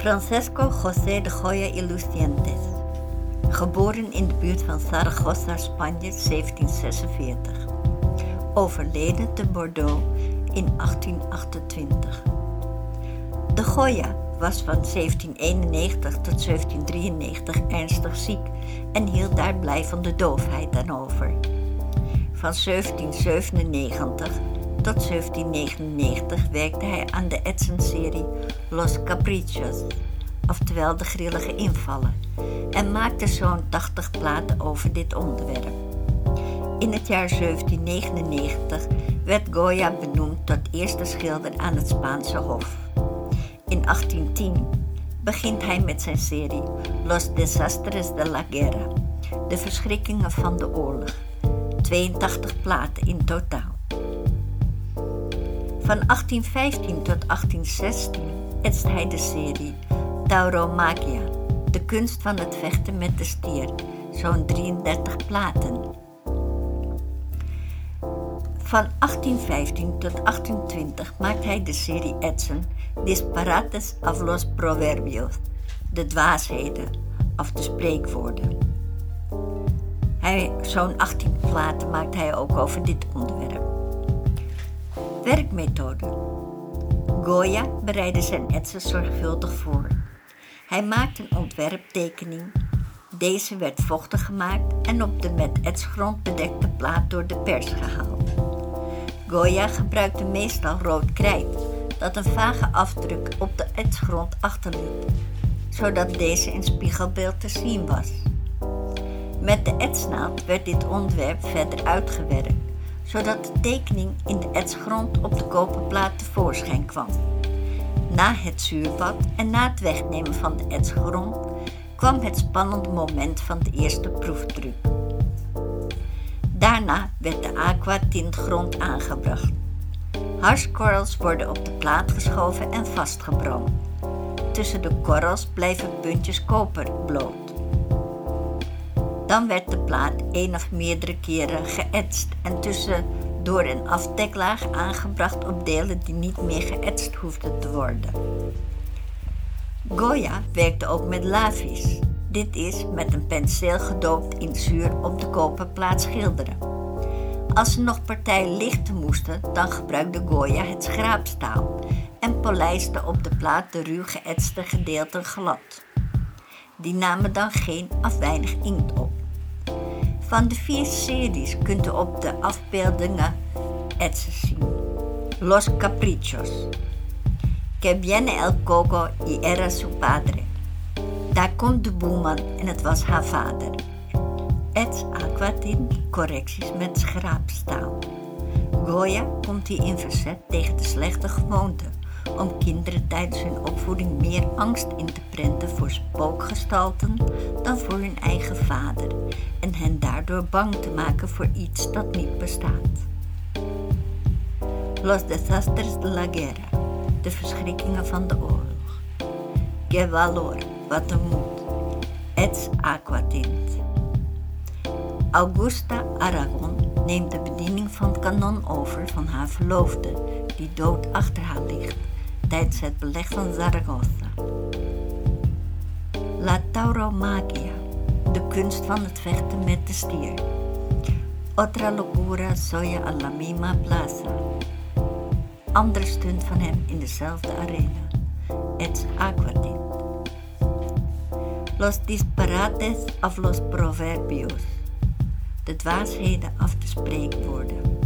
Francesco José de Goya y Lucientes. Geboren in de buurt van Zaragoza, Spanje, 1746. Overleden te Bordeaux in 1828. De Goya was van 1791 tot 1793 ernstig ziek en hield daar blijvende doofheid aan over. Van 1797 tot 1799 werkte hij aan de Edson-serie Los Caprichos, oftewel de grillige invallen, en maakte zo'n 80 platen over dit onderwerp. In het jaar 1799 werd Goya benoemd tot eerste schilder aan het Spaanse Hof. In 1810 begint hij met zijn serie Los Desastres de la Guerra, de verschrikkingen van de oorlog. 82 platen in totaal. Van 1815 tot 1816 etst hij de serie Tauromagia, de kunst van het vechten met de stier, zo'n 33 platen. Van 1815 tot 1820 maakt hij de serie Edson Disparates of los Proverbios, de dwaasheden of de spreekwoorden. Zo'n 18 platen maakt hij ook over dit onderwerp. Werkmethode. Goya bereidde zijn etsen zorgvuldig voor. Hij maakte een ontwerptekening. Deze werd vochtig gemaakt en op de met etsgrond bedekte plaat door de pers gehaald. Goya gebruikte meestal rood krijt, dat een vage afdruk op de etsgrond achterliet, zodat deze in spiegelbeeld te zien was. Met de etsnaald werd dit ontwerp verder uitgewerkt zodat de tekening in de etsgrond op de koperplaat tevoorschijn kwam. Na het zuurbad en na het wegnemen van de etsgrond kwam het spannende moment van de eerste proefdruk. Daarna werd de aquatintgrond aangebracht. Harskorrels worden op de plaat geschoven en vastgebrand. Tussen de korrels blijven puntjes koper bloot. Dan werd de plaat één of meerdere keren geëtst en tussen door een afdeklaag aangebracht op delen die niet meer geëtst hoefden te worden. Goya werkte ook met lavis. Dit is met een penseel gedoopt in zuur op de koperplaat schilderen. Als ze nog partijen lichten moesten, dan gebruikte Goya het schraapstaal en polijste op de plaat de ruw geëtste gedeelten glad. Die namen dan geen of weinig inkt op. Van de vier series kunt u op de afbeeldingen etsen zien. Los Caprichos. Que viene el coco y era su padre. Daar komt de boeman en het was haar vader. Ets aquatint, correcties met schraapstaal. Goya komt hier in verzet tegen de slechte gewoonte om kinderen tijdens hun opvoeding meer angst in te prenten voor spookgestalten dan voor hun eigen vader en hen daardoor bang te maken voor iets dat niet bestaat. Los desastres de la guerra, de verschrikkingen van de oorlog. Que valor, wat een moed. Ets aquatint. Augusta Aragon neemt de bediening van het kanon over van haar verloofde, die dood achter haar ligt tijdens het beleg van Zaragoza. La tauromaquia, de kunst van het vechten met de stier. Otra locura soya a la misma plaza. Andere stunt van hem in dezelfde arena. Het aquatint. Los disparates of los proverbios. De dwaasheden of de spreekwoorden.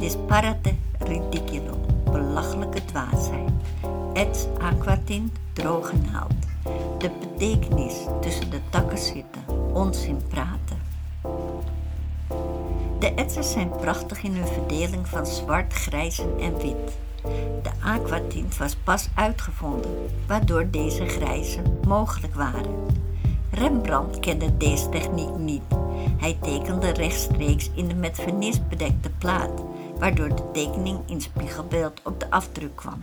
Disparate ridiculo, belachelijke dwaasheid. Et aquatint, droge naald. De betekenis tussen de takken zitten, onzin praten. De etsers zijn prachtig in hun verdeling van zwart, grijzen en wit. De aquatint was pas uitgevonden, waardoor deze grijzen mogelijk waren. Rembrandt kende deze techniek niet. Hij tekende rechtstreeks in de met vernis bedekte plaat, waardoor de tekening in spiegelbeeld op de afdruk kwam.